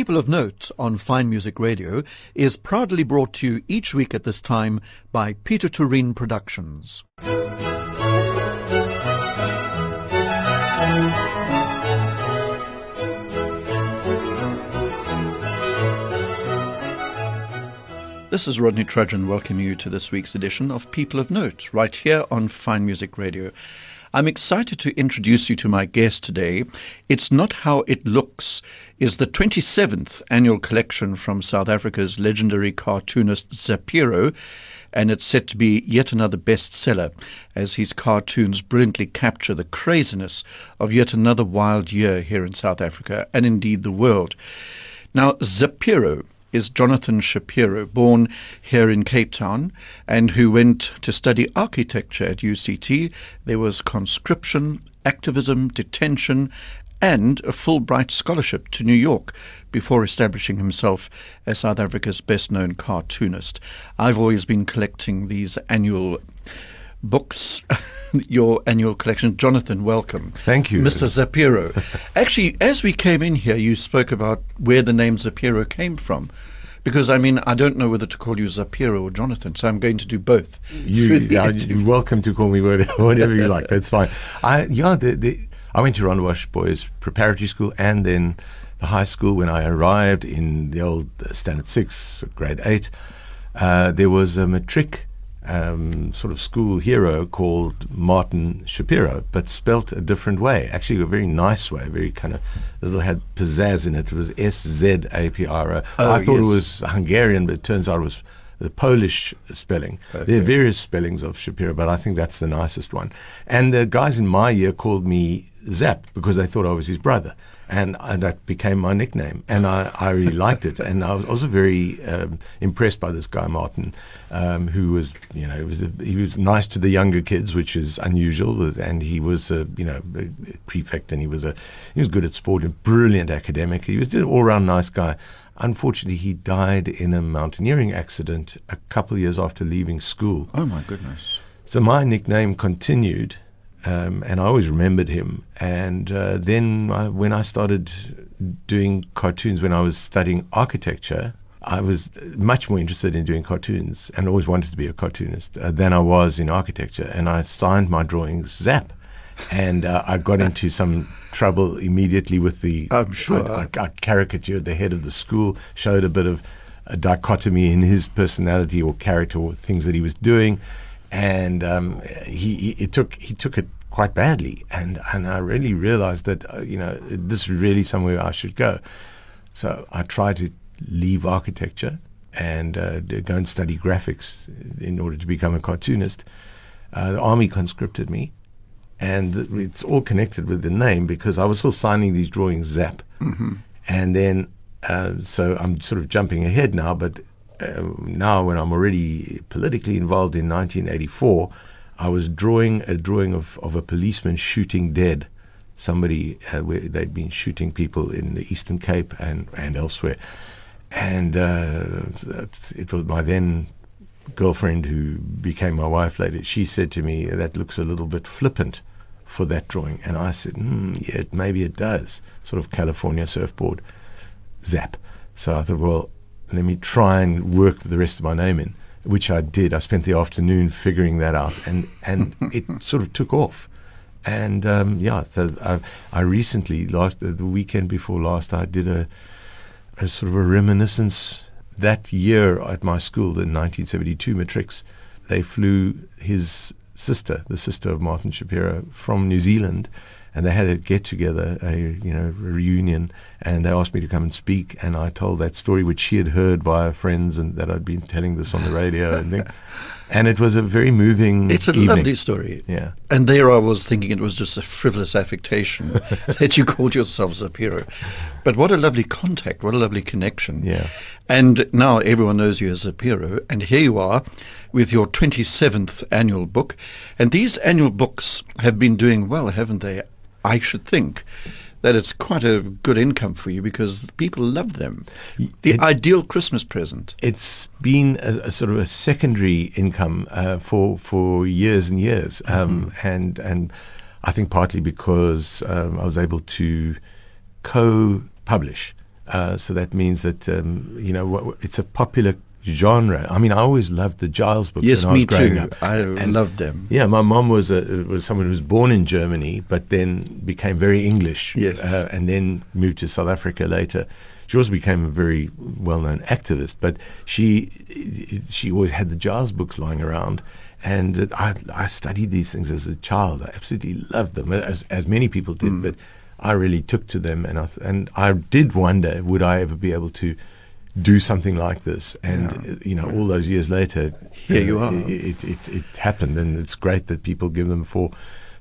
People of Note on Fine Music Radio is proudly brought to you each week at this time by Peter Turin Productions. This is Rodney Trudgeon welcoming you to this week's edition of People of Note, right here on Fine Music Radio. I'm excited to introduce you to my guest today. It's Not How It Looks is the 27th annual collection from South Africa's legendary cartoonist Zapiro, and it's set to be yet another bestseller as his cartoons brilliantly capture the craziness of yet another wild year here in South Africa and indeed the world. Now, Zapiro is Jonathan Shapiro, born here in Cape Town and who went to study architecture at UCT. There was conscription, activism, detention, and a Fulbright scholarship to New York before establishing himself as South Africa's best known cartoonist. I've always been collecting these annual books, your annual collection. Jonathan, welcome. Thank you. Mr. Zapiro. Actually, as we came in here, you spoke about where the name Zapiro came from. Because I mean, I don't know whether to call you Zapiro or Jonathan, so I'm going to do both. You, yeah, you're welcome to call me whatever, whatever you like. That's fine. I, yeah, the, the, I went to Rondebosch Boys Preparatory School and then the high school when I arrived in the old uh, Standard Six, grade eight. Uh, there was a matric um, sort of school hero called Martin Shapiro, but spelt a different way. Actually, a very nice way, very kind of little had pizzazz in it. It was S Z A P R O. Oh, I thought yes. it was Hungarian, but it turns out it was the Polish spelling. There are various spellings of Shapiro, but I think that's the nicest one. And the guys in my year called me Zap because they thought I was his brother. And, and that became my nickname. And I, I really liked it. And I was also very um, impressed by this guy, Martin, um, who was, you know, he was, a, he was nice to the younger kids, which is unusual. And he was, a, you know, a prefect and he was, a, he was good at sport, a brilliant academic. He was an all round nice guy. Unfortunately, he died in a mountaineering accident a couple of years after leaving school. Oh, my goodness. So my nickname continued, um, and I always remembered him. And uh, then I, when I started doing cartoons, when I was studying architecture, I was much more interested in doing cartoons and always wanted to be a cartoonist uh, than I was in architecture. And I signed my drawings Zap. And uh, I got into some trouble immediately with the. I'm sure. I, I, I caricatured the head of the school, showed a bit of a dichotomy in his personality or character or things that he was doing, and um, he, he it took he took it quite badly, and and I really realized that uh, you know this is really somewhere I should go. So I tried to leave architecture and uh, go and study graphics in order to become a cartoonist. Uh, the army conscripted me, and it's all connected with the name because I was still signing these drawings Zap, and then uh, so I'm sort of jumping ahead now, but uh, now when I'm already politically involved in 1984, I was drawing a drawing of, of a policeman shooting dead somebody uh, where they'd been shooting people in the Eastern Cape and, and elsewhere. And uh, it was my then girlfriend who became my wife later. She said to me, "That looks a little bit flippant for that drawing." And I said, hmm, "Yeah, maybe it does." Sort of California surfboard zap. So I thought, well, let me try and work the rest of my name in, which I did. I spent the afternoon figuring that out, and and it sort of took off. And um, yeah, so I, I recently last the weekend before last, I did a a sort of a reminiscence that year at my school, the 1972 Matrix. They flew his sister, the sister of Martin Shapiro, from New Zealand, and they had a get together, a you know reunion, and they asked me to come and speak, and I told that story which she had heard via friends, and that I'd been telling this on the radio, and thing. and it was a very moving. It's a evening. lovely story. Yeah. And there I was thinking it was just a frivolous affectation that you called yourself Zapiro. But what a lovely contact, what a lovely connection. Yeah. And now everyone knows you as Zapiro, and here you are with your 27th annual book. And these annual books have been doing well, haven't they? I should think that it's quite a good income for you because people love them. The It- ideal Christmas present. it's been a, a sort of a secondary income uh, for for years and years, um, and and I think partly because um, I was able to co-publish Uh, so that means that um, you know it's a popular genre. I mean, I always loved the Giles books Yes, when I was me growing too. up. I And- loved them. Yeah, my mom was a was someone who was born in Germany, but then became very English. Yes. uh, and then moved to South Africa later. She also became a very well-known activist, but she she always had the Giles books lying around, and I I studied these things as a child. I absolutely loved them, as as many people did, Mm. but I really took to them, and I and I did wonder would I ever be able to do something like this, and Yeah. uh, you know, all those years later, Here you uh, are. It, it, it, happened, and it's great that people give them for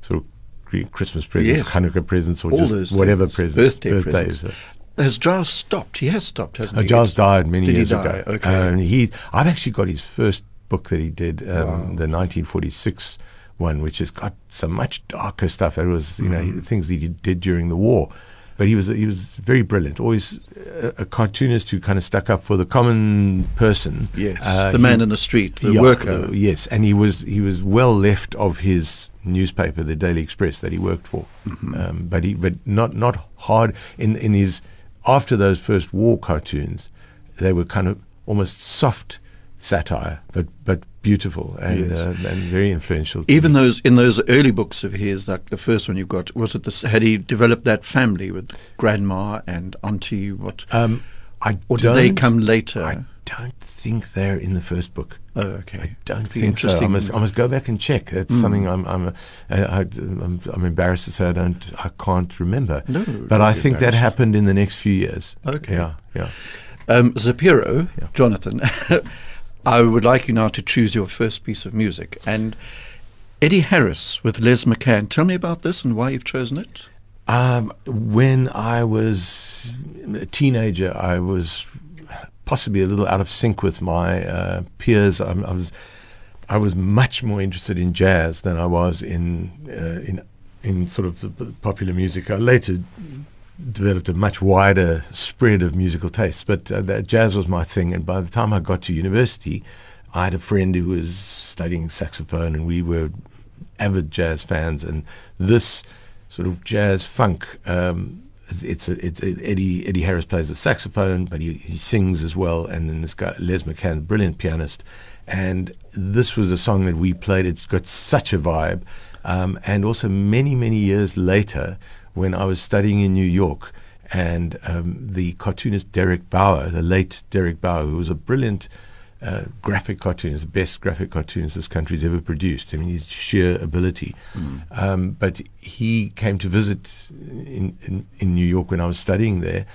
sort of Christmas presents, Yes. Hanukkah presents, or All just whatever things. presents, Birthday birthdays. presents. Has Giles stopped? He has stopped, hasn't Uh, he? Giles died many Did he years ago. Okay. And he, I've actually got his first book that he did, um, Wow. the 1946 one, which has got some much darker stuff. It was, you know, Mm-hmm. things he did, did during the war. But he was he was very brilliant. Always a, a cartoonist who kind of stuck up for the common person. Yes, Uh, the he- man in the street, the yeah, worker. uh, yes, and he was he was well left of his newspaper, the Daily Express, that he worked for. Mm-hmm. Um, but he but not not hard in in his after those first war cartoons, they were kind of almost soft satire, but but beautiful and Yes. uh, and very influential. Even me. those in those early books of his, like the first one you got, was it this? Had he developed that family with grandma and auntie? What? um, I or did they come later? I don't think they're in the first book. oh, okay. I don't think so. I must, I must go back and check. It's Mm. something I'm, I'm, uh, I, am I'm embarrassed to say I don't, I can't remember. No, but I think that happened in the next few years. Okay. Yeah, yeah. Um, Zapiro, Yeah. Jonathan, I would like you now to choose your first piece of music. And Eddie Harris with Les McCann. Tell me about this and why you've chosen it. Um, when I was a teenager, I was possibly a little out of sync with my uh, peers. I, I was, I was much more interested in jazz than I was in uh, in in sort of the popular music. I later developed a much wider spread of musical tastes, but uh, jazz was my thing. And by the time I got to university, I had a friend who was studying saxophone, and we were avid jazz fans. And this sort of jazz funk, um, it's a, it's a, Eddie Eddie Harris plays the saxophone, but he, he sings as well. And then this guy Les McCann, brilliant pianist, and this was a song that we played. It's got such a vibe. Um, and also many many years later, when I was studying in New York, and um, the cartoonist Derek Bauer, the late Derek Bauer, who was a brilliant uh, graphic cartoonist, the best graphic cartoonist this country's ever produced. I mean, his sheer ability. Um, but he came to visit in, in, in New York when I was studying there.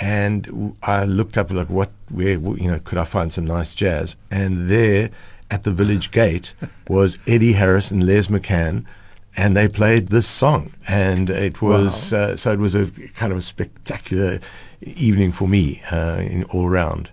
And I looked up like what, where, you know, could I find some nice jazz? And there, at the village gate, was Eddie Harris and Les McCann, and they played this song, and it was Wow. uh, so it was a kind of a spectacular evening for me uh, in all round.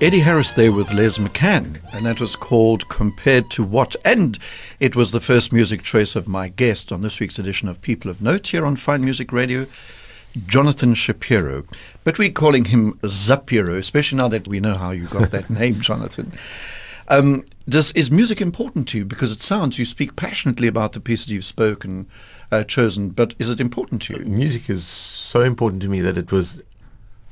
Eddie Harris there with Les McCann, and that was called Compared to What? And it was the first music choice of my guest on this week's edition of People of Note here on Fine Music Radio, Jonathan Shapiro. But we're calling him Zapiro, especially now that we know how you got that name, Jonathan. Um, does, is music important to you? Because it sounds you speak passionately about the pieces you've spoken, uh, chosen, but is it important to you? music is so important to me that it was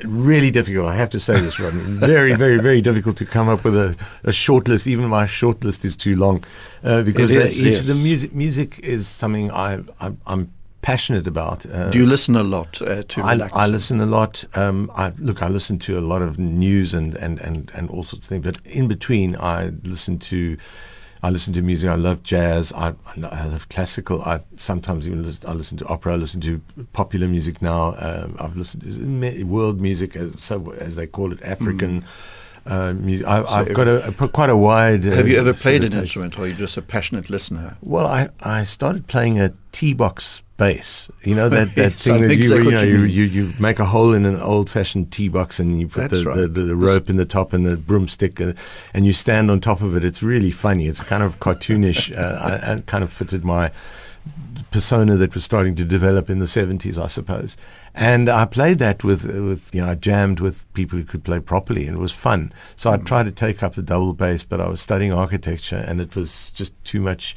really difficult. I have to say this, Rodney. Very, very, very difficult to come up with a, a short list. Even my short list is too long uh, because is, each of the music music is something I, I I'm passionate about. Uh, Do you listen a lot uh, to I, relax? I listen a lot. Um, I look. I listen to a lot of news and, and, and, and all sorts of things. But in between, I listen to. I listen to music. I love jazz. I, I love classical. I sometimes even listen, I listen to opera. I listen to popular music now. Um, I've listened to world music, as, so, as they call it, African uh, music. I, I've got a, a quite a wide. Uh, Have you ever played an instrument, or are you just a passionate listener? Well, I, I started playing a tea-box bass. You know that, that Yes, thing that you you, know, you you, you make a hole in an old-fashioned tea-box and you put the, right. the, the, the rope in the top and the broomstick uh, and you stand on top of it. It's really funny. It's kind of cartoonish. uh, I, and kind of fitted my persona that was starting to develop in the 70s, I suppose. And I played that with, with you know, I jammed with people who could play properly and it was fun. So I hmm. tried to take up the double bass, but I was studying architecture and it was just too much.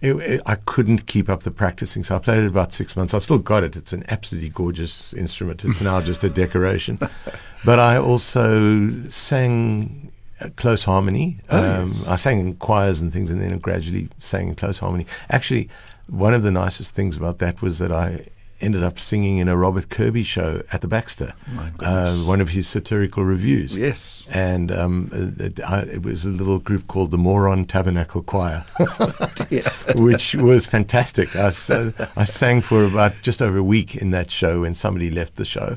It, it, I couldn't keep up the practicing, so I played it about six months. I've still got it. It's an absolutely gorgeous instrument. It's now just a decoration. But I also sang close harmony. Oh, um, yes. I sang in choirs and things, and then gradually sang in close harmony. Actually, one of the nicest things about that was that I ended up singing in a Robert Kirby show at the Baxter, My uh, one of his satirical revues. Yes. And um, uh, it, I, it was a little group called the Moron Tabernacle Choir, which was fantastic. I, uh, I sang for about just over a week in that show when somebody left the show.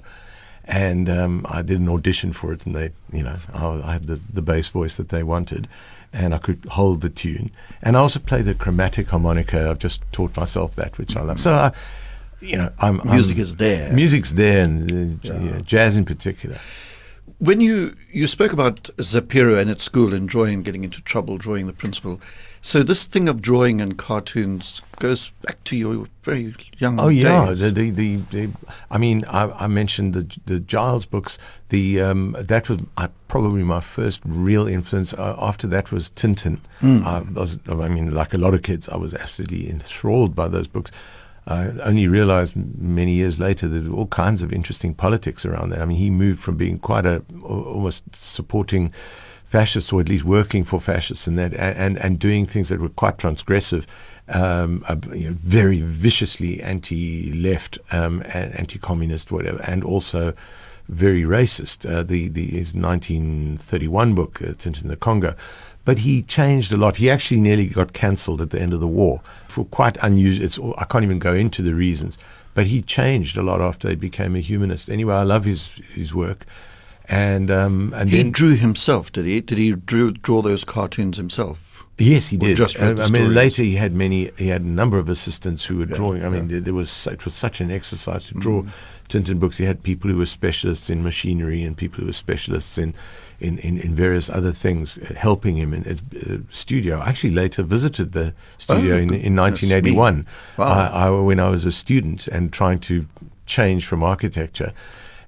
And um, I did an audition for it, and they, you know, I, I had the, the bass voice that they wanted, and I could hold the tune. And I also play the chromatic harmonica. I've just taught myself that, which I love. So, I, you know, I'm, Music I'm- is there. Music's there, and uh, Yeah. know, jazz in particular. when you, you spoke about Zapiro and at school enjoying getting into trouble, drawing the principal, so this thing of drawing and cartoons goes back to your very young Oh yeah, the, the, the, the I mean, I, I mentioned the the Giles books. The um, that was uh, probably my first real influence. Uh, after that was Tintin. I, was, I mean, like a lot of kids, I was absolutely enthralled by those books. I only realized many years later that there were all kinds of interesting politics around that. I mean, he moved from being quite a almost supporting fascists, or at least working for fascists, and that, and and, doing things that were quite transgressive, um, uh, you know, very viciously anti-left, um, anti-communist, whatever, and also very racist. Uh, the the his 1931 book, uh, Tintin in the Congo. But he changed a lot. He actually nearly got cancelled at the end of the war for quite unusual. It's, I can't even go into the reasons. But he changed a lot after he became a humanist. Anyway, I love his his work, and um, and he then drew himself, did he? Did he drew, draw those cartoons himself? Yes, he did. just read Uh, I mean, later he had many. He had a number of assistants who were drawing. I mean, there, there was it was such an exercise to draw Mm. Tintin books. He had people who were specialists in machinery and people who were specialists in in, in, in various other things, uh, helping him in his uh, studio. I actually later visited the studio Oh, in, in 1981 Wow. I, I, when I was a student and trying to change from architecture.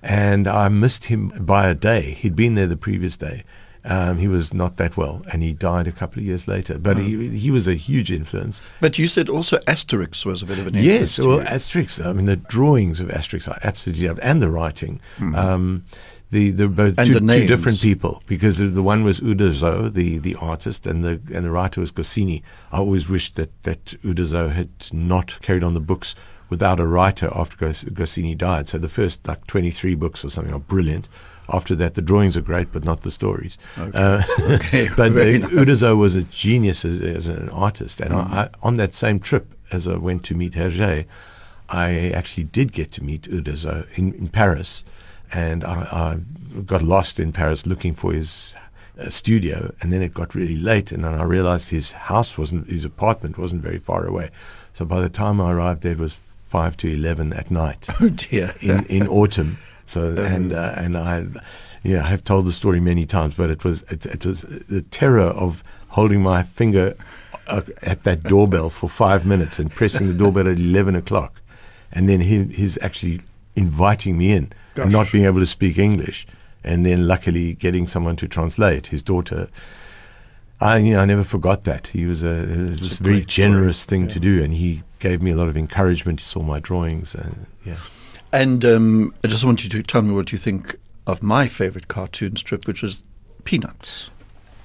And I missed him by a day. He'd been there the previous day. Um, he was not that well, and he died a couple of years later. But he, he was a huge influence. But you said also Asterix was a bit of an influence Yes, well. Asterix. I mean, the drawings of Asterix are absolutely loved, and the writing. Um, the the both Hmm. Two, the two different people because the, the one was Uderzo, the the artist, and the and the writer was Goscinny. I always wished that that Uderzo had not carried on the books without a writer after Gos- Goscinny died. So the first like twenty three books or something are brilliant. After that, the drawings are great, but not the stories. Uh, Okay, but uh. Uderzo was a genius as, as an artist, and Mm. I, I, on that same trip, as I went to meet Hergé, I actually did get to meet Uderzo in, in Paris, and I, I got lost in Paris looking for his uh, studio, and then it got really late, and then I realized his house wasn't, his apartment wasn't very far away. So by the time I arrived there, it was five to eleven at night oh dear. in in autumn. So and uh, and I, yeah, I have told the story many times, but it was it, it was the terror of holding my finger uh, at that doorbell for five minutes and pressing the doorbell at eleven o'clock, and then he, he's actually inviting me in and not being able to speak English, and then luckily getting someone to translate. His daughter. I, you know, I never forgot that. He was a, it was a very story. generous thing to do, and he gave me a lot of encouragement. He saw my drawings, and yeah. And um, I just want you to tell me what you think of my favorite cartoon strip, which is Peanuts.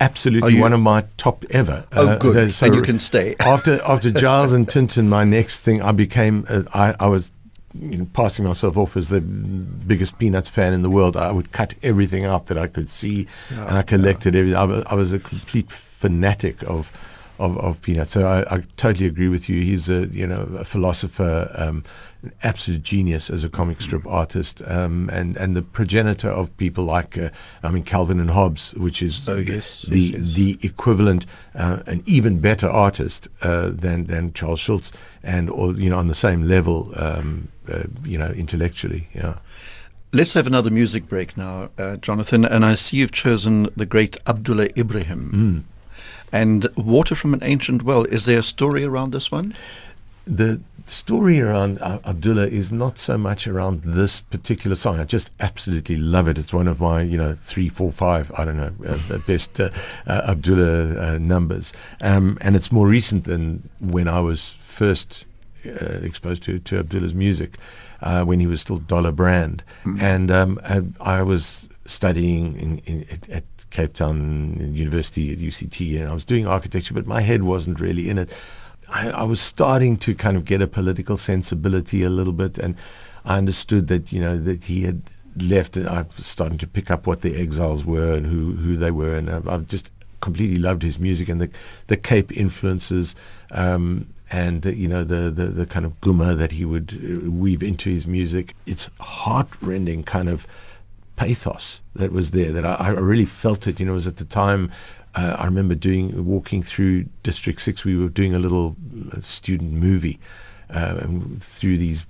Absolutely one of my top ever. Oh, good. uh, so And you can stay. after after Giles and Tintin, my next thing, I became uh, I, I was you know, passing myself off as the biggest Peanuts fan in the world. I would cut everything out that I could see, and I collected everything. I was, I was a complete fanatic of. Of, of Peanuts, so I, I totally agree with you. He's a you know a philosopher, um, an absolute genius as a comic strip artist, um, and and the progenitor of people like uh, I mean Calvin and Hobbes, which is Oh, yes, the yes, the equivalent, uh, an even better artist uh, than than Charles Schulz, and or you know on the same level, um, uh, you know intellectually. Yeah. Let's have another music break now, uh, Jonathan. And I see you've chosen the great Abdullah Ibrahim. And Water from an Ancient Well. Is there a story around this one? The story around uh, Abdullah is not so much around this particular song. I just absolutely love it. It's one of my, you know, three, four, five, I don't know, uh, the best uh, uh, Abdullah uh, numbers. Um, and it's more recent than when I was first uh, exposed to, to Abdullah's music, uh, when he was still Dollar Brand. And um, I, I was studying in, in, at, at Cape Town University at UCT, and I was doing architecture, but my head wasn't really in it. I, I was starting to kind of get a political sensibility a little bit, and I understood that you know that he had left, and I was starting to pick up what the exiles were and who who they were, and I, I just completely loved his music and the the Cape influences. Um, and you know the, the the kind of ghoema that he would uh, weave into his music. It's heartrending kind of pathos that was there that I, I really felt it. You know, it was at the time uh, I remember doing walking through District Six. We were doing a little uh, student movie. uh, and through these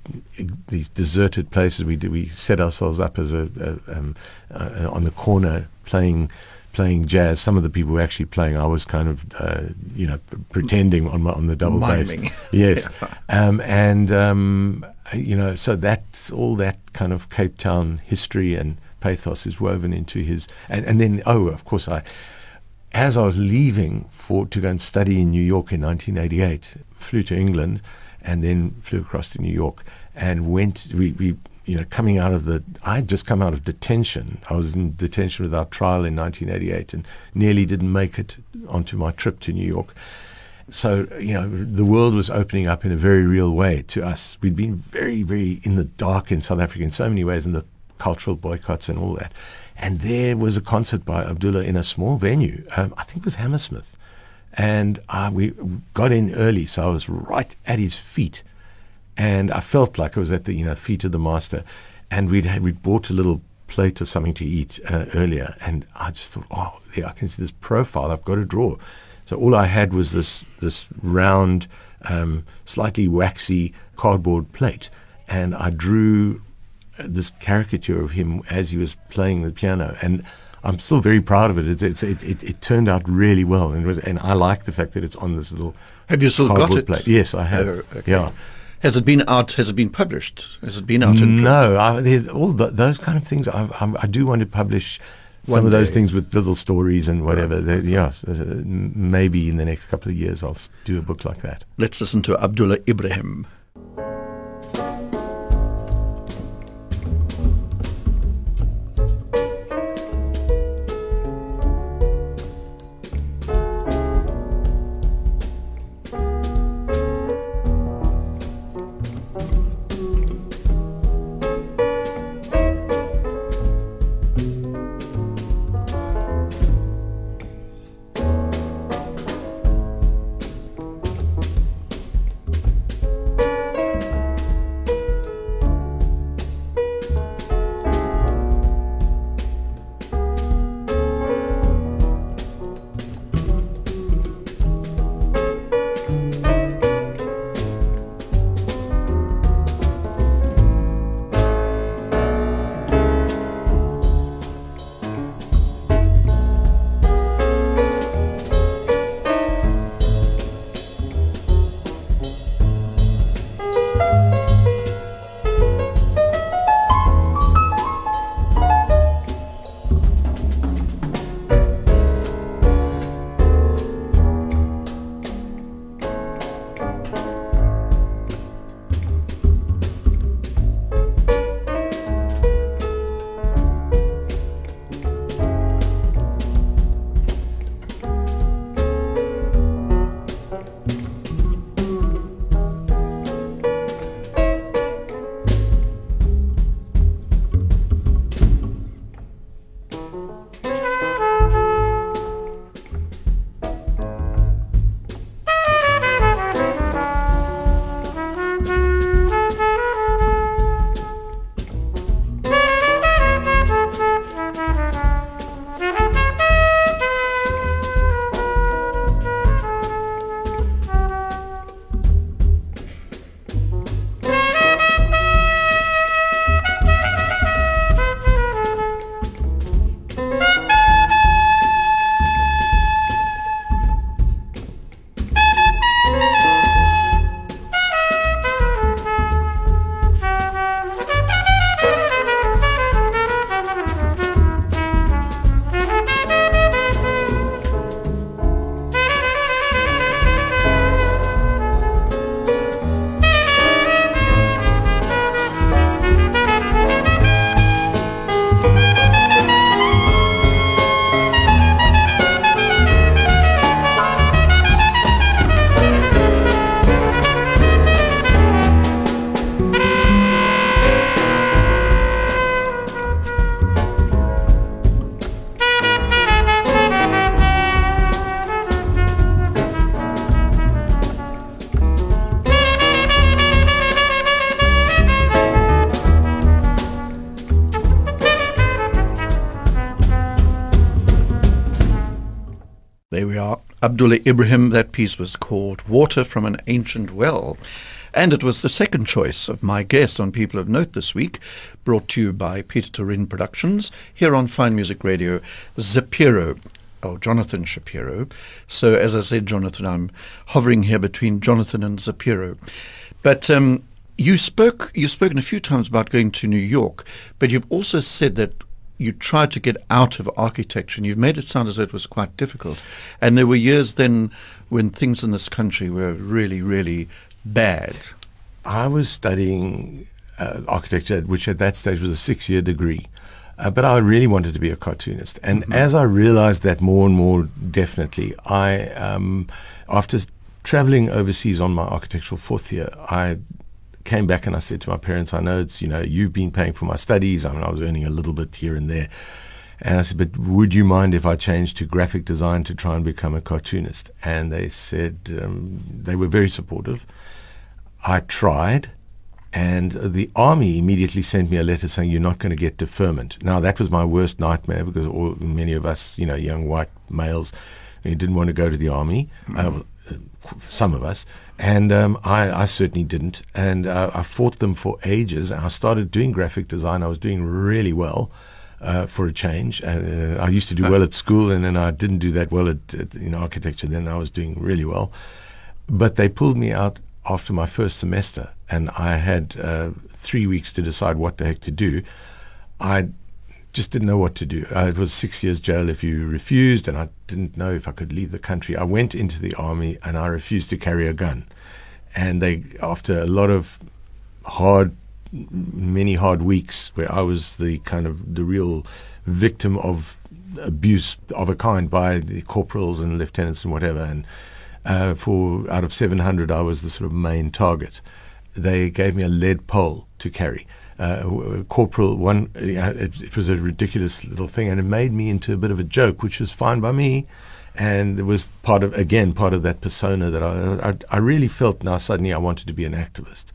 these deserted places. We we set ourselves up as a, a um, uh, on the corner playing playing jazz. Some of the people were actually playing. I was kind of, uh, you know, pretending on my, on the double Miming. bass. Yes, um, and um, you know, so that's all that kind of Cape Town history and pathos is woven into his. And, and then, oh, of course, I, as I was leaving for to go and study in New York in 1988, flew to England, and then flew across to New York and went. We, we you know, coming out of the, I had just come out of detention. I was in detention without trial in 1988 and nearly didn't make it onto my trip to New York. So, you know, the world was opening up in a very real way to us. We'd been very, very in the dark in South Africa in so many ways, and the cultural boycotts and all that. And there was a concert by Abdullah in a small venue. Um, I think it was Hammersmith. And uh, we got in early, so I was right at his feet and I felt like I was at the you know feet of the master, and we'd had, we'd bought a little plate of something to eat uh, earlier, and I just thought, oh, yeah, I can see this profile I've got to draw. So all I had was this this round, um, slightly waxy cardboard plate, and I drew this caricature of him as he was playing the piano, and I'm still very proud of it. It, it, it, it turned out really well, and, was, and I like the fact that it's on this little. Have you still got it? Plate. Yes, I have. Oh, okay. Yeah. Has it been out? Has it been published? Has it been out? No, I, all th those kind of things. I, I, I do want to publish some of those things with little stories and whatever. They- yeah, uh, maybe in the next couple of years I'll do a book like that. Let's listen to Abdullah Ibrahim. Abdullah Ibrahim. That piece was called Water from an Ancient Well. And it was the second choice of my guest on People of Note this week, brought to you by Peter Turin Productions, here on Fine Music Radio, Zapiro. Oh, Jonathan Shapiro. So, as I said, Jonathan, I'm hovering here between Jonathan and Zapiro. But um, you spoke. You've spoken a few times about going to New York, but you've also said that you tried to get out of architecture, and you've made it sound as though it was quite difficult. And there were years then when things in this country were really, really bad. I was studying uh, architecture, which at that stage was a six-year degree. Uh, but I really wanted to be a cartoonist. And mm-hmm. as I realized that more and more definitely, I, um, after traveling overseas on my architectural fourth year, I came back and I said to my parents, I know it's, you know, you've been paying for my studies. I mean, I was earning a little bit here and there. And I said, but would you mind if I changed to graphic design to try and become a cartoonist? And they said, um, they were very supportive. I tried. And the army immediately sent me a letter saying you're not going to get deferment. Now that was my worst nightmare because all, many of us, you know, young white males, didn't want to go to the army. Mm-hmm. Uh, some of us, and um, I, I, certainly didn't. And uh, I fought them for ages. I started doing graphic design. I was doing really well. Uh, for a change, uh, I used to do well at school, and then I didn't do that well at, at in architecture. Then I was doing really well, but they pulled me out after my first semester, and I had uh, three weeks to decide what the heck to do. I just didn't know what to do. It was six years jail if you refused, and I didn't know if I could leave the country. I went into the army, and I refused to carry a gun. And they, after a lot of hard, many hard weeks, where I was the kind of the real victim of abuse of a kind by the corporals and lieutenants and whatever, and uh, for out of 700, I was the sort of main target. They gave me a lead pole to carry. Uh, corporal one, uh, it, it, was a ridiculous little thing, and it made me into a bit of a joke, which was fine by me. And it was part of, again, part of that persona that I, I, I really felt now suddenly I wanted to be an activist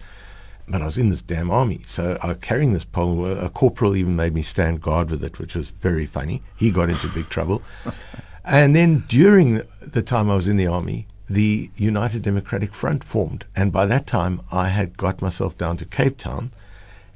but I was in this damn army. So I was carrying this pole. A corporal even made me stand guard with it, which was very funny. He got into big trouble. and then during the time I was in the army, the United Democratic Front formed. And by that time, I had got myself down to Cape Town.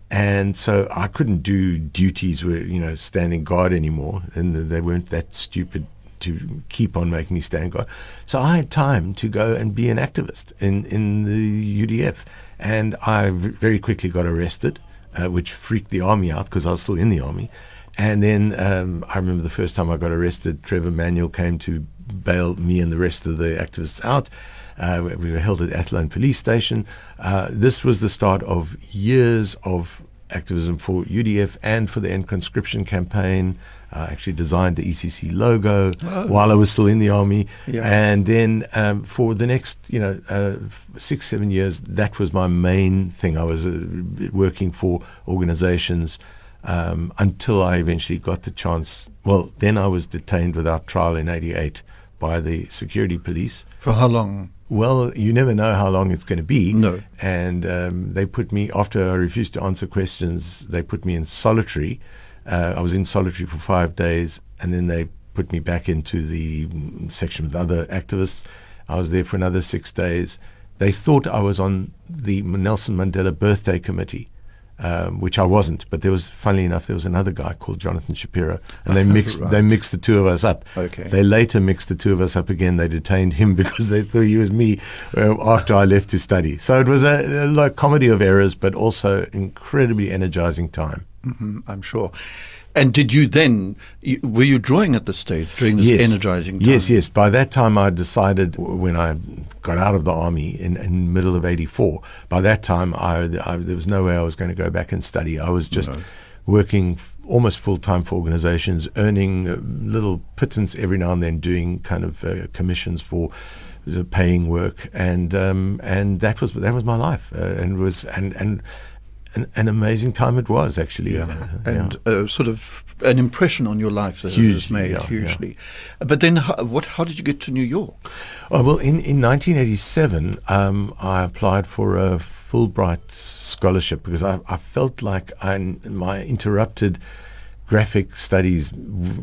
And so I couldn't do duties where, you know, standing guard anymore. And they weren't that stupid to keep on making me stand guard. So I had time to go and be an activist in, in the UDF. And I very quickly got arrested, uh, which freaked the army out because I was still in the army. And then um, I remember the first time I got arrested, Trevor Manuel came to bail me and the rest of the activists out. Uh, we were held at Athlone Police Station. Uh, this was the start of years of activism for UDF and for the End Conscription campaign. I actually designed the ECC logo oh. while I was still in the army, yeah. and then um, for the next, you know, uh, six seven years, that was my main thing. I was uh, working for organisations um, until I eventually got the chance. Well, then I was detained without trial in '88 by the security police. For how long? Well, you never know how long it's going to be. No. And um, they put me, after I refused to answer questions, they put me in solitary. Uh, I was in solitary for five days, and then they put me back into the section with other activists. I was there for another six days. They thought I was on the Nelson Mandela Birthday Committee um, which I wasn't. But there was, funnily enough, there was another guy called Jonathan Shapiro, and they mixed right. they mixed the two of us up. Okay. They later mixed the two of us up again. They detained him because they thought he was me uh, after I left to study. So it was a, a like comedy of errors, but also incredibly energizing time. Mm-hmm, I'm sure. And did you then, were you drawing at the stage during this yes. energizing time? Yes, yes. By that time, I decided when I got out of the army in, in the middle of 84, by that time, I, I, there was no way I was going to go back and study. I was just no. working almost full time for organizations, earning uh, little pittance every now and then, doing kind of uh, commissions for paying work, and um, and that was that was my life, uh, and was and and an, an, amazing time it was actually, yeah. Uh, and yeah. Uh, sort of an impression on your life that Huge, was made yeah, hugely. But then, how, what? How did you get to New York? Oh, well, in in 1987, um, I applied for a Fulbright scholarship because I, I felt like I, my interrupted graphic studies,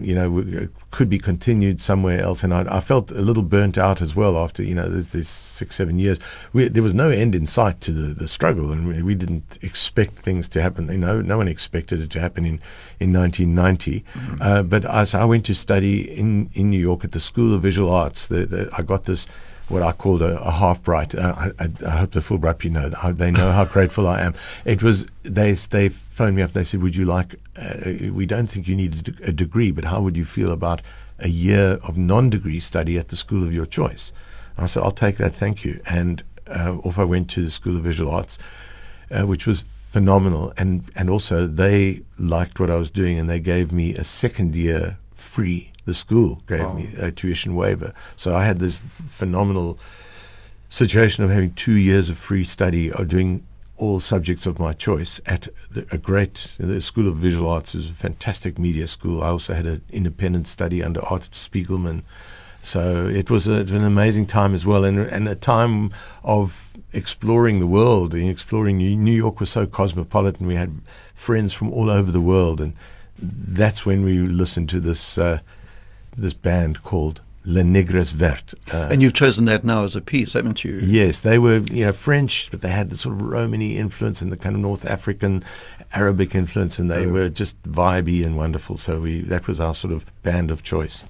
you know, could be continued somewhere else. And I, I felt a little burnt out as well after, you know, this, this six, seven years. We, there was no end in sight to the, the struggle, and we, we didn't expect things to happen. You know, no one expected it to happen in, in 1990. Uh, but as I went to study in, in New York at the School of Visual Arts, the, the, I got this what I called a, a half bright. Uh, I, I, I hope the Fulbright you know. They know how grateful I am. It was they they phoned me up. They said, "Would you like? Uh, we don't think you need a, de- a degree, but how would you feel about a year of non-degree study at the school of your choice?" I said, "I'll take that, thank you." And uh, off I went to the School of Visual Arts, uh, which was phenomenal. And and also they liked what I was doing, and they gave me a second year free. The school gave me a tuition waiver, so I had this phenomenal situation of having two years of free study or doing all subjects of my choice at the, a great the School of Visual Arts is a fantastic media school. I also had an independent study under Art Spiegelman, so it was a, an amazing time as well, and and a time of exploring the world. Exploring New, New York was so cosmopolitan. We had friends from all over the world, and that's when we listened to this uh, this band called Le Negres Vert. Uh, And you've chosen that now as a piece, haven't you? Yes, they were you know French, but they had the sort of Romany influence and the kind of North African, Arabic influence, and they Oh. were just vibey and wonderful. So we that was our sort of band of choice.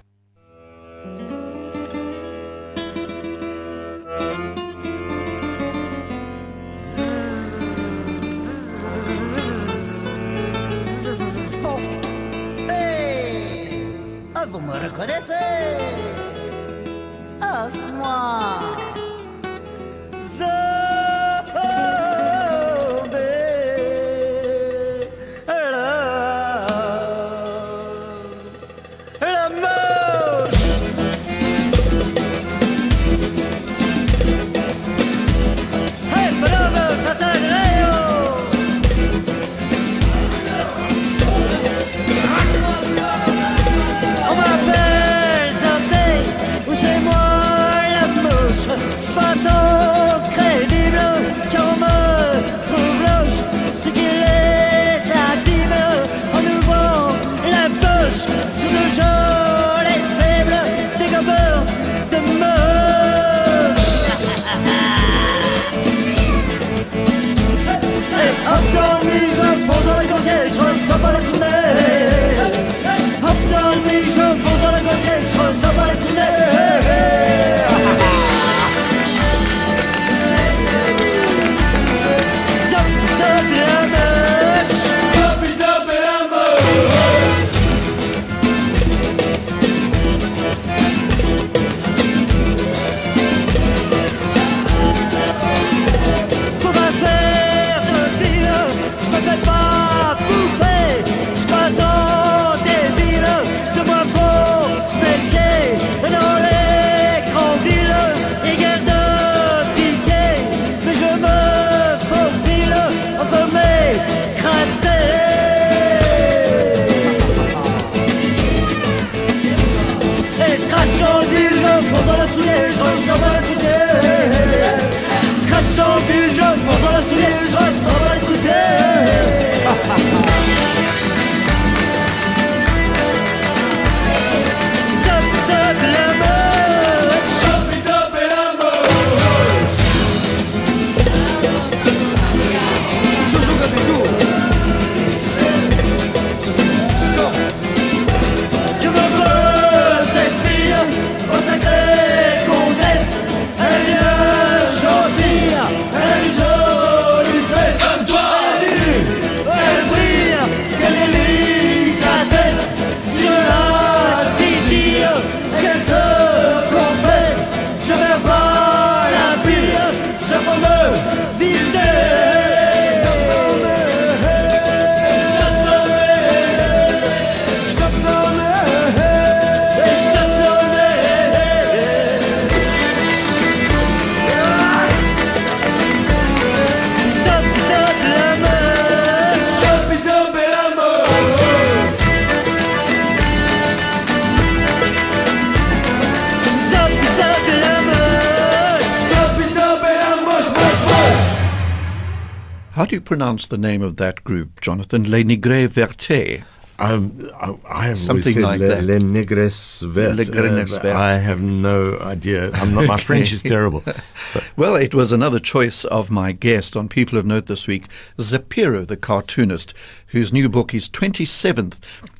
Pronounce the name of that group, Jonathan? Les Nigre Verte. Um, I, I have Something always like said that. Le, Le Negres Vert. Le Negres Uh, I have no idea. I'm not. My French is terrible. So, Well, it was another choice of my guest on People of Note this week, Zapiro, the cartoonist, whose new book, his 27th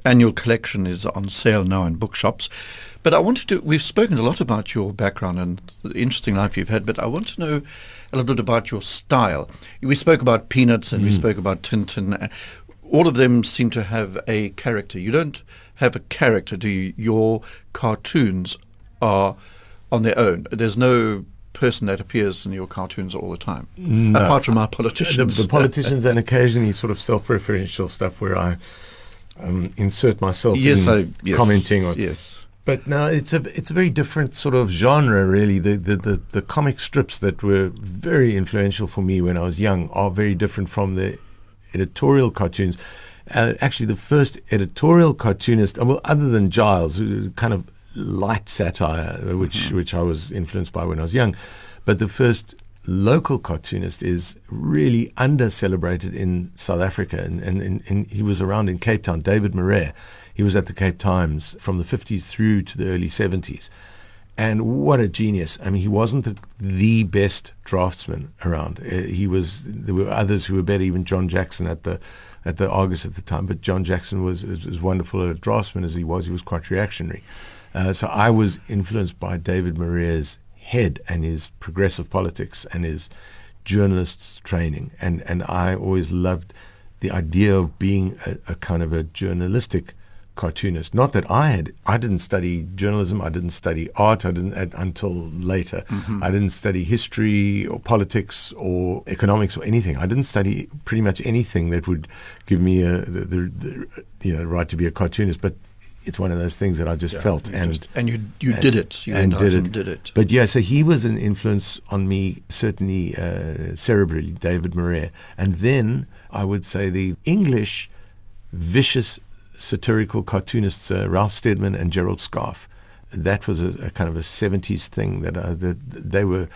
annual collection, is on sale now in bookshops. But I wanted to, we've spoken a lot about your background and the interesting life you've had, but I want to know a little bit about your style. We spoke about Peanuts and we spoke about Tintin. All of them seem to have a character. You don't have a character, do you? Your cartoons are on their own. There's no person that appears in your cartoons all the time, apart from our the, politicians. the politicians and occasionally sort of self-referential stuff where I um, insert myself yes, in I yes, commenting on. yes. But now it's a it's a very different sort of genre, really. The, the the the comic strips that were very influential for me when I was young are very different from the editorial cartoons. Uh, actually, the first editorial cartoonist, uh, well, other than Giles, kind of light satire, which which I was influenced by when I was young, but the first local cartoonist is really under celebrated in South Africa, and, and, and, and he was around in Cape Town. David Marais, he was at the Cape Times from the 50s through to the early 70s. And what a genius! I mean, he wasn't the, the best draftsman around. Uh, he was. There were others who were better. Even John Jackson at the at the Argus at the time. But John Jackson was as, wonderful a draftsman as he was. He was quite reactionary. Uh, so I was influenced by David Marais's head and his progressive politics and his journalist's training. And and I always loved the idea of being a, a kind of a journalistic cartoonist. Not that I had, I didn't study journalism, I didn't study art, I didn't uh, until later. I didn't study history or politics or economics or anything. I didn't study pretty much anything that would give me a, the, the, the you know right to be a cartoonist. But it's one of those things that I just felt You and. just- and you you did it. You and did it. and did it. But yeah, so he was an influence on me, certainly uh, cerebrally, David Marais. And then I would say the English vicious satirical cartoonists, uh, Ralph Steadman and Gerald Scarfe. That was a, a kind of a 70s thing that, uh, that they were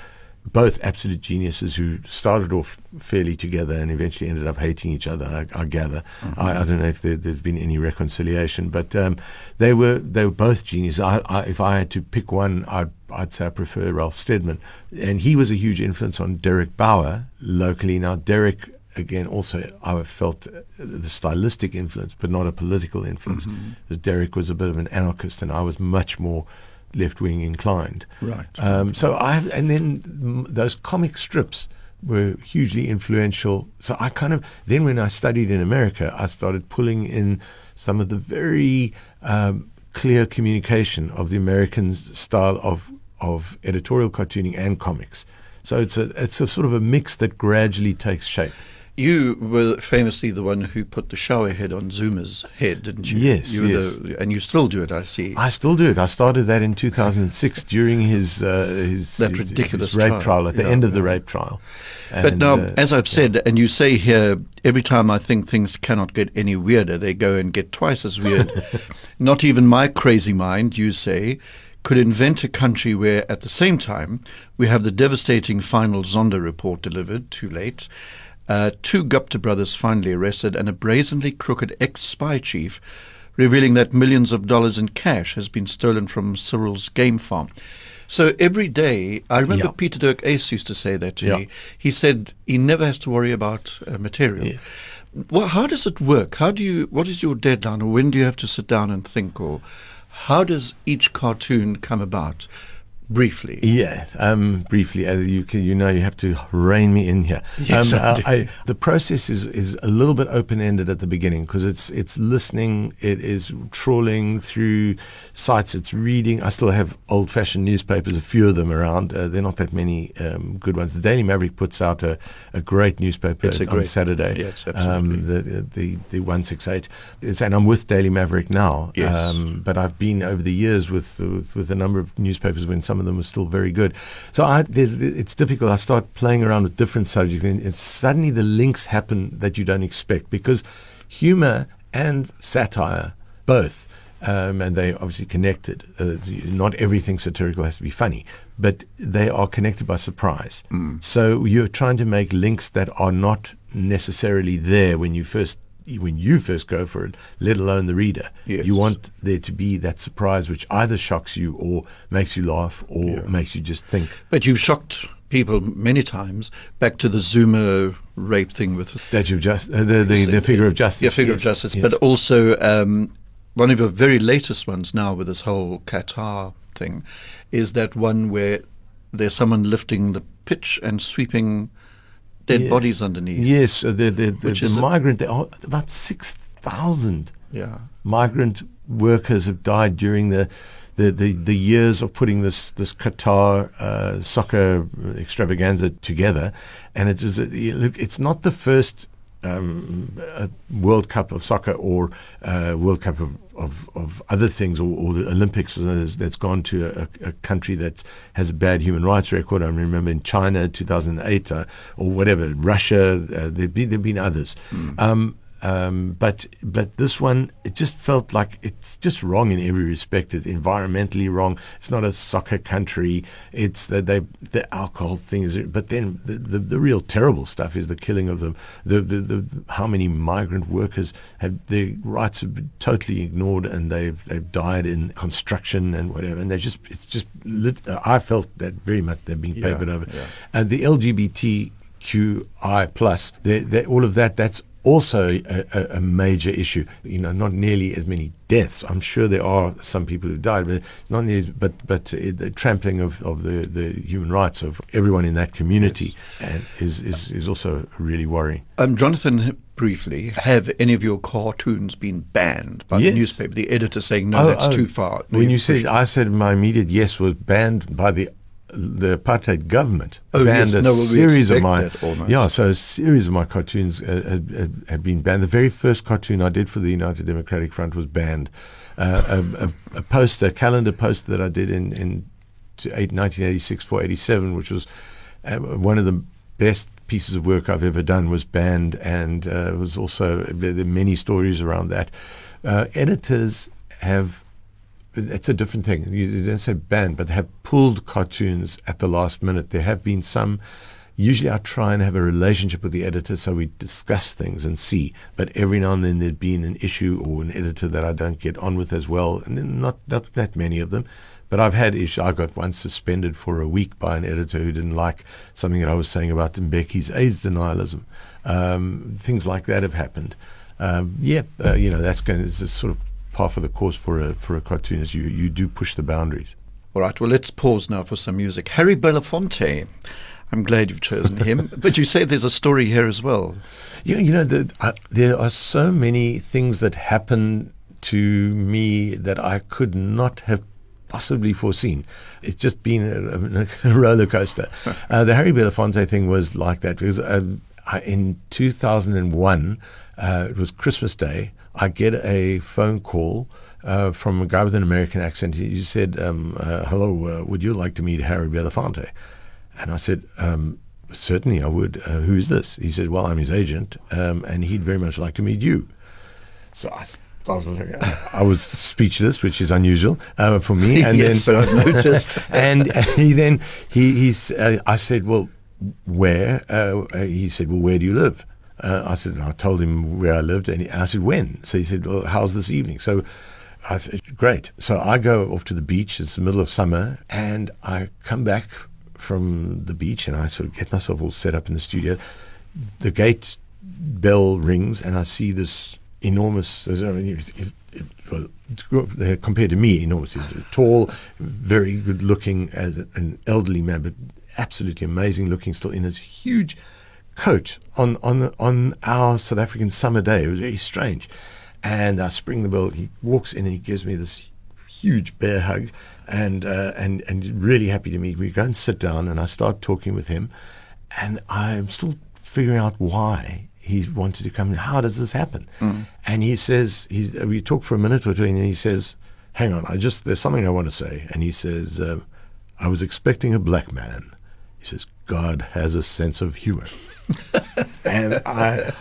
both absolute geniuses who started off fairly together and eventually ended up hating each other. I, I gather. I, I don't know if there, there's been any reconciliation, but um, they were they were both geniuses. I, if I had to pick one, I'd I'd say I prefer Ralph Steadman, and he was a huge influence on Derek Bauer locally. Now Derek. Again, also, I felt the stylistic influence, but not a political influence. Because Derek was a bit of an anarchist, and I was much more left-wing inclined. Right. Um, so I and then those comic strips were hugely influential. So I kind of then when I studied in America, I started pulling in some of the very um, clear communication of the American style of of editorial cartooning and comics. So it's a it's a sort of a mix that gradually takes shape. You were famously the one who put the shower head on Zuma's head, didn't you? Yes, you yes. The, and you still do it, I see. I still do it. I started that in 2006 during his uh, his, That his- his ridiculous rape trial. trial, at the Yeah, end of the rape trial. But now, uh, as I've said, and you say here, every time I think things cannot get any weirder, they go and get twice as weird. Not even my crazy mind, you say, could invent a country where, at the same time, we have the devastating final Zondo report delivered, too late, uh, two Gupta brothers finally arrested, and a brazenly crooked ex spy chief revealing that millions of dollars in cash has been stolen from Cyril's game farm. So every day, I remember Yeah. Peter Dirk Ace used to say that to Yeah. me. He said he never has to worry about uh, material. Yeah. Well, how does it work? How do you? What is your deadline, or when do you have to sit down and think, or how does each cartoon come about? Briefly, Yeah, um, briefly, uh, you can, you know you have to rein me in here. Yes, um, I uh. I, the process is, is a little bit open ended at the beginning because it's it's listening, it is trawling through sites, it's reading. I still have old fashioned newspapers, a few of them around. Uh, there are not that many um, good ones. The Daily Maverick puts out a, a great newspaper It's a on great- Saturday. yes, um, absolutely. the the the one six eight. And I'm with Daily Maverick now. Yes. Um, but I've been over the years with, with with a number of newspapers when some of them were still very good. So I, there's, it's difficult. I start playing around with different subjects, and it's suddenly the links happen that you don't expect because humor and satire both. Um, and they obviously connected. Uh, not everything satirical has to be funny, but they are connected by surprise. So you're trying to make links that are not necessarily there when you first when you first go for it, let alone the reader. Yes. You want there to be that surprise which either shocks you or makes you laugh or makes you just think. But you've shocked people many times. Back to the Zuma rape thing with Statue of Justice, uh, the, the, the figure of justice. Yeah, figure of justice. yes. But also, um, one of your very latest ones now with this whole Qatar thing is that one where there's someone lifting the pitch and sweeping dead Yeah. bodies underneath. Yes, uh, the the, the, the is a- migrant. About six thousand Yeah. migrant workers have died during the. The, the, the years of putting this this Qatar uh, soccer extravaganza together, and it is a, look. It's not the first um, uh, World Cup of soccer or uh, World Cup of, of, of other things or, or the Olympics that's, gone to a, a country that has a bad human rights record. I remember in China, 2008, uh, or whatever, Russia. Uh, there've been there've been others. Um, um, but but this one, it just felt like it's just wrong in every respect. It's environmentally wrong. It's not a soccer country. It's that they the alcohol thing is. But then the, the, the real terrible stuff is the killing of them. The, the the how many migrant workers have their rights have been totally ignored and they've they've died in construction and whatever. And they just it's just lit, I felt that very much they're being Yeah, papered over. yeah. And the LGBTQI plus, they, they, all of that, that's also a, a, major issue. You know, not nearly as many deaths. I'm sure there are some people who died, but not nearly. But but uh, the trampling of, of the, the human rights of everyone in that community and is, is is also really worrying. Um, Jonathan, briefly, have any of your cartoons been banned by the newspaper? The editor saying, no, Oh, that's oh, too far. When you said, I said my immediate yes was banned by the the apartheid government. Oh, banned yes. a No, well, series of my yeah. So a series of my cartoons uh, had, had, had been banned. The very first cartoon I did for the United Democratic Front was banned. Uh, a, a, a poster, a calendar poster that I did in in eight, 1986 for 87, which was uh, one of the best pieces of work I've ever done, was banned, and uh, was also there are many stories around that. Uh, editors have it's a different thing. You don't say banned, but have pulled cartoons at the last minute. There have been some. Usually, I try and have a relationship with the editor, so we discuss things and see. But every now and then, there's been an issue or an editor that I don't get on with as well, and not not that many of them. But I've had issues. I got one suspended for a week by an editor who didn't like something that I was saying about Mbeki's AIDS denialism. Um, things like that have happened. Um, yeah, uh, you know that's going to sort of par for the course for a for a cartoonist. You you do push the boundaries. All right, well, let's pause now for some music. Harry Belafonte. I'm glad you've chosen him. but you say there's a story here as well. You, you know, the, uh, there are so many things that happen to me that I could not have possibly foreseen. It's just been a, a roller coaster. uh, the Harry Belafonte thing was like that because um, I, in 2001, uh, it was Christmas Day. I get a phone call uh, from a guy with an American accent. He said, um, uh, "Hello, uh, would you like to meet Harry Belafonte?" And I said, um, certainly I would. Uh, who is this? He said, well, I'm his agent, um, and he'd very much like to meet you. So I, I was, I was speechless, which is unusual uh, for me. And Yes, then, I've noticed. and he then he he's. Uh, I said, well, where? Uh, uh, he said, well, where do you live? Uh, I said, I told him where I lived, and he, I said, when? So he said, well, how's this evening? So I said, great. So I go off to the beach. It's the middle of summer, and I come back from the beach, and I sort of get myself all set up in the studio. The gate bell rings, and I see this enormous. Well, uh, compared to me, enormous. He's tall, very good looking, as an elderly man, but absolutely amazing looking. Still in his huge coat on on on our South African summer day. It was very strange. And I spring the bell. He walks in and he gives me this huge bear hug, and uh, and and really happy to meet. me. We go and sit down, and I start talking with him, and I'm still figuring out why he wanted to come. How does this happen? And he says, he's, we talk for a minute or two, and he says, "Hang on, I just there's something I want to say." And he says, um, "I was expecting a black man." He says, "God has a sense of humor," and I.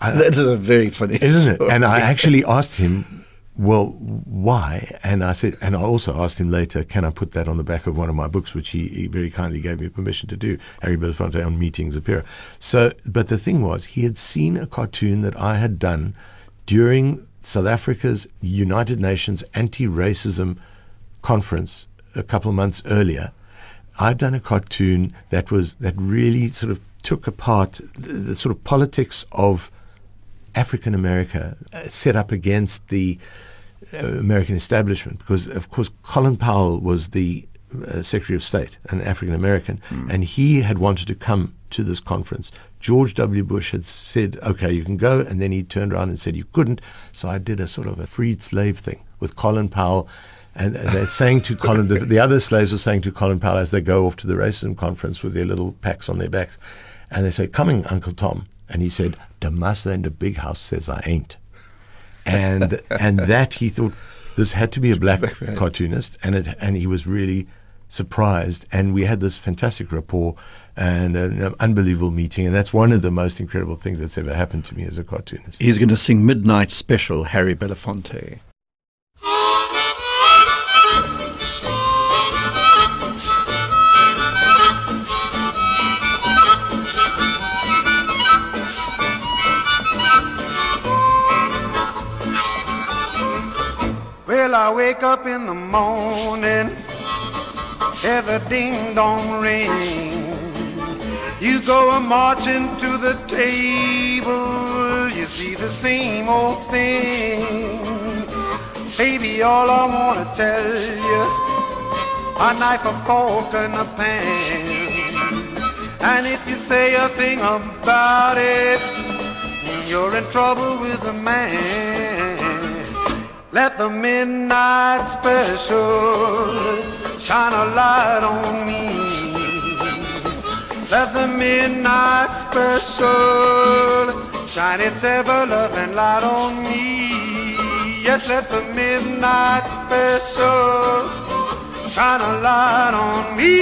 that is a very funny Isn't it? story. And I actually asked him, well, why? And I said, and I also asked him later, can I put that on the back of one of my books, which he, he very kindly gave me permission to do, Harry Belafonte on Meeting Zapiro. So, but the thing was, he had seen a cartoon that I had done during South Africa's United Nations anti-racism conference a couple of months earlier. I'd done a cartoon that was that really sort of took apart the, the sort of politics of African America uh, set up against the uh, American establishment because, of course, Colin Powell was the uh, Secretary of State, an African American, mm. and he had wanted to come to this conference. George W. Bush had said, okay, you can go, and then he turned around and said you couldn't. So I did a sort of a freed slave thing with Colin Powell. And they're saying to Colin, the, the other slaves are saying to Colin Powell as they go off to the racism conference with their little packs on their backs, and they say, Coming, Uncle Tom. And he said, The master in the big house says I ain't. And and that he thought this had to be a black cartoonist, and it and he was really surprised. And we had this fantastic rapport and an unbelievable meeting. And that's one of the most incredible things that's ever happened to me as a cartoonist. He's going to sing Midnight Special, Harry Belafonte. I wake up in the morning, hear the ding dong ring. You go a marching to the table, you see the same old thing. Baby, all I wanna tell you, a knife, a fork, and a pan. And if you say a thing about it, you're in trouble with the man. Let the midnight special shine a light on me. Let the midnight special shine its ever loving light on me. Yes, let the midnight special shine a light on me.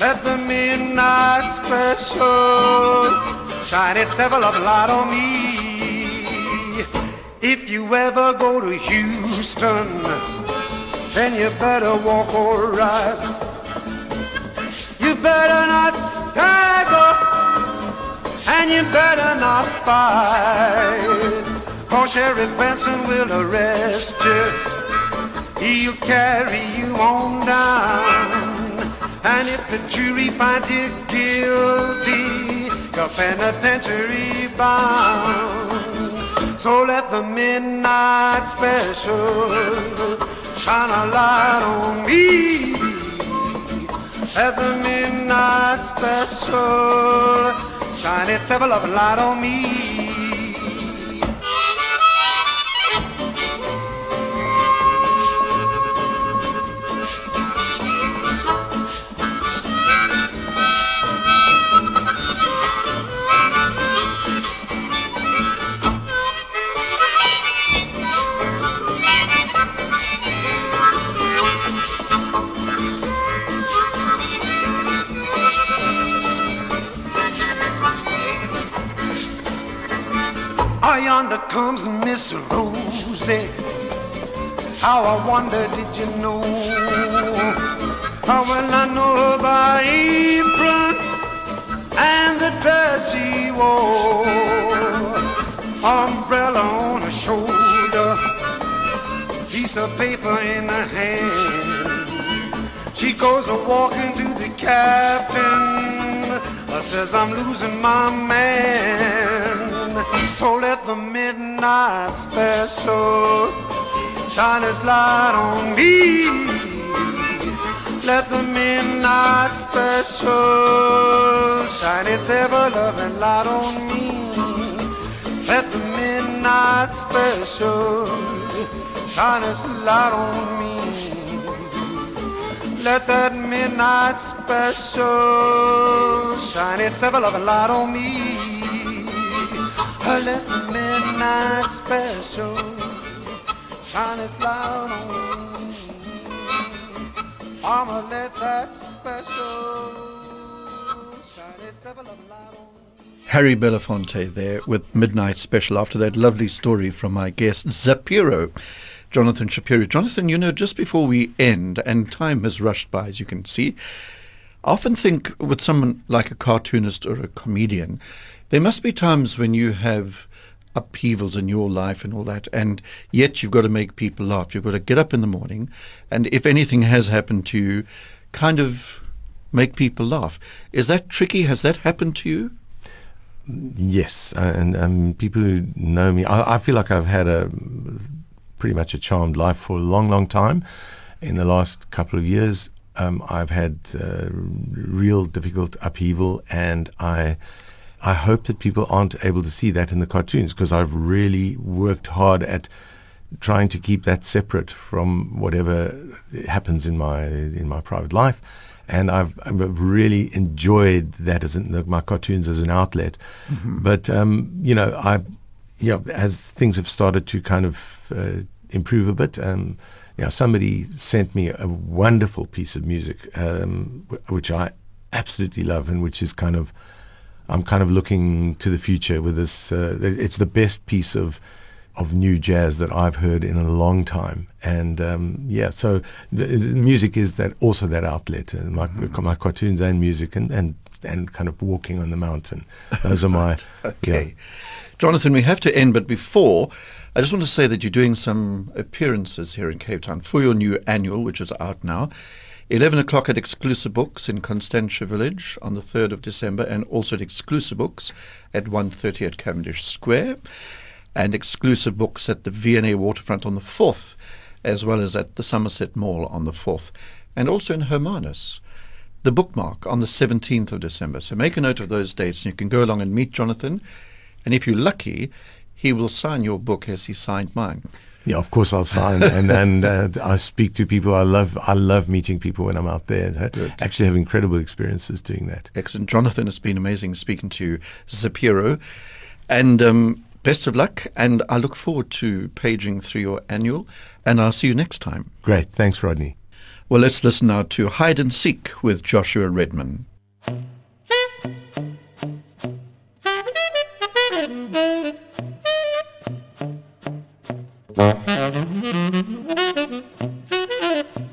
Let the midnight special shine its ever loving light on me. If you ever go to Houston, then you better walk or ride. You better not stagger, and you better not fight. Cause Sheriff Benson will arrest you. He'll carry you on down. And if the jury finds you guilty, you're penitentiary bound. So let the midnight special shine a light on me. Let the midnight special shine its ever loving light on me. How I wonder, did you know? How well I know her by apron and the dress she wore. Umbrella on her shoulder, piece of paper in her hand. She goes a walking to the captain. I says I'm losing my man. So let the midnight special shine its light on me. Let the midnight special shine its ever loving light on me. Let the midnight special shine its light on me. Let that midnight special shine its ever loving light on me. Let the midnight special I'ma let that special shine light on. Harry Belafonte there with Midnight Special after that lovely story from my guest Zapiro, Jonathan Shapiro. Jonathan, you know, just before we end, and time has rushed by, as you can see, I often think with someone like a cartoonist or a comedian, there must be times when you have upheavals in your life and all that, and yet you've got to make people laugh. You've got to get up in the morning, and if anything has happened to you, kind of make people laugh. Is that tricky? Has that happened to you? Yes, and um, people who know me, I, I, feel like I've had a pretty much a charmed life for a long, long time. In the last couple of years, um, I've had uh, real difficult upheaval, and I, I hope that people aren't able to see that in the cartoons because I've really worked hard at trying to keep that separate from whatever happens in my in my private life and I've, I've really enjoyed that as an, my cartoons as an outlet. Mm-hmm. But um, you know, I, know, as things have started to kind of uh, improve a bit, um, you know, somebody sent me a wonderful piece of music, um, which I absolutely love, and which is kind of, I'm kind of looking to the future with this. Uh, it's the best piece of of new jazz that I've heard in a long time. And um, yeah, so the, the music is that also that outlet. And my, mm-hmm. my cartoons and music and, and and kind of walking on the mountain. Those are my okay. Yeah. Jonathan, we have to end, but before. I just want to say that you're doing some appearances here in Cape Town for your new annual, which is out now. 11 o'clock at Exclusive Books in Constantia Village on the 3rd of December, and also at Exclusive Books at 1.30 at Cavendish Square and exclusive books at the V&A Waterfront on the 4th, as well as at the Somerset Mall on the 4th, and also in Hermanus. The bookmark on the 17th of December. So make a note of those dates and you can go along and meet Jonathan. And if you're lucky, he will sign your book as he signed mine. Yeah, of course I'll sign, and and uh, I speak to people. I love I love meeting people when I'm out there, and ha- actually have incredible experiences doing that. Excellent, Jonathan. It's been amazing speaking to you, Zapiro, and um, best of luck. And I look forward to paging through your annual, and I'll see you next time. Great, thanks, Rodney. Well, let's listen now to Hide and Seek with Joshua Redman. Thank you.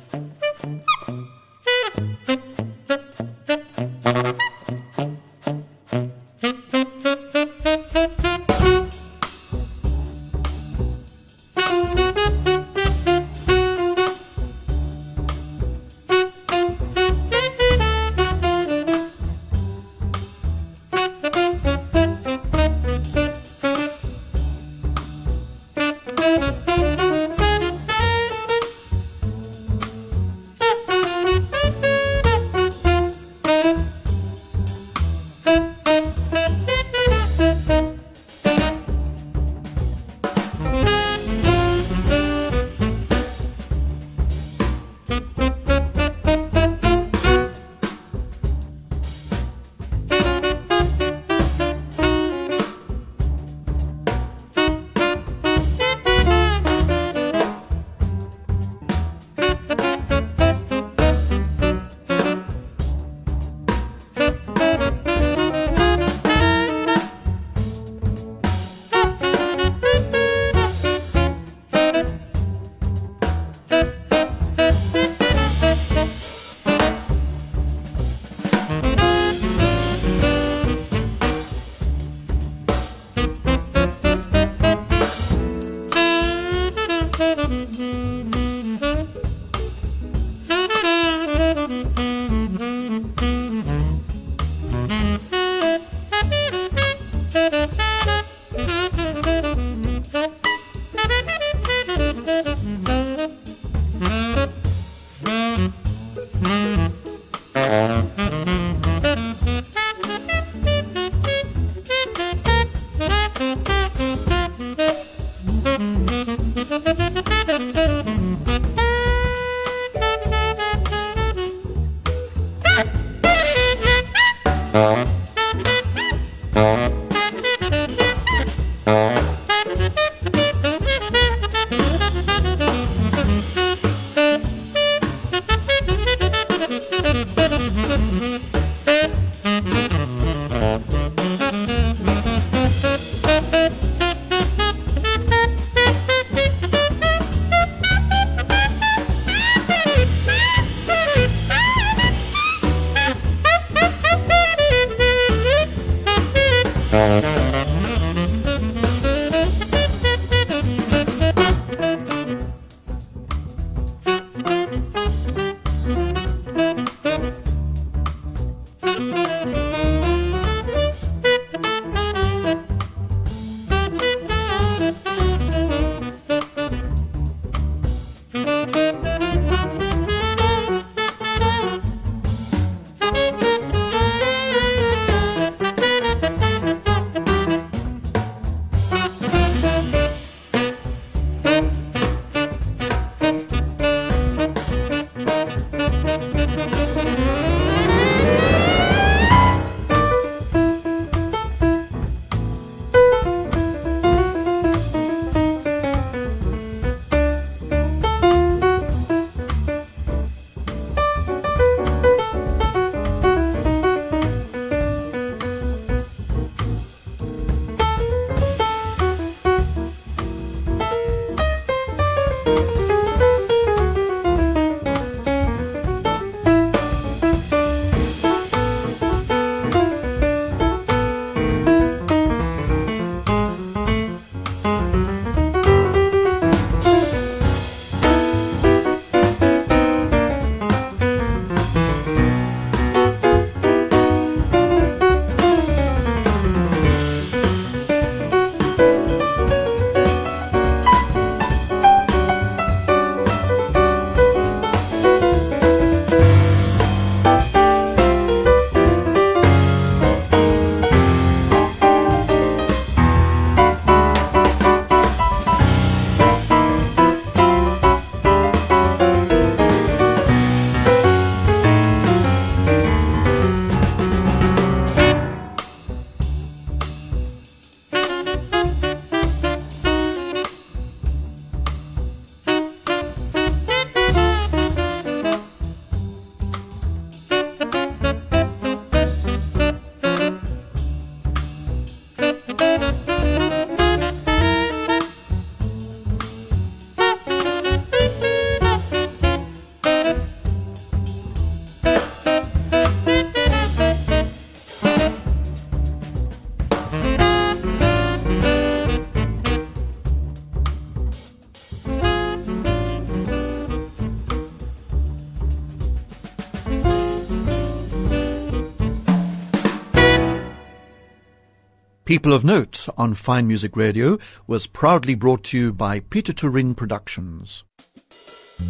People of Note on Fine Music Radio was proudly brought to you by Peter Turin Productions.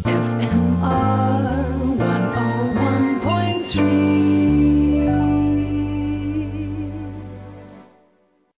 FMR 101.3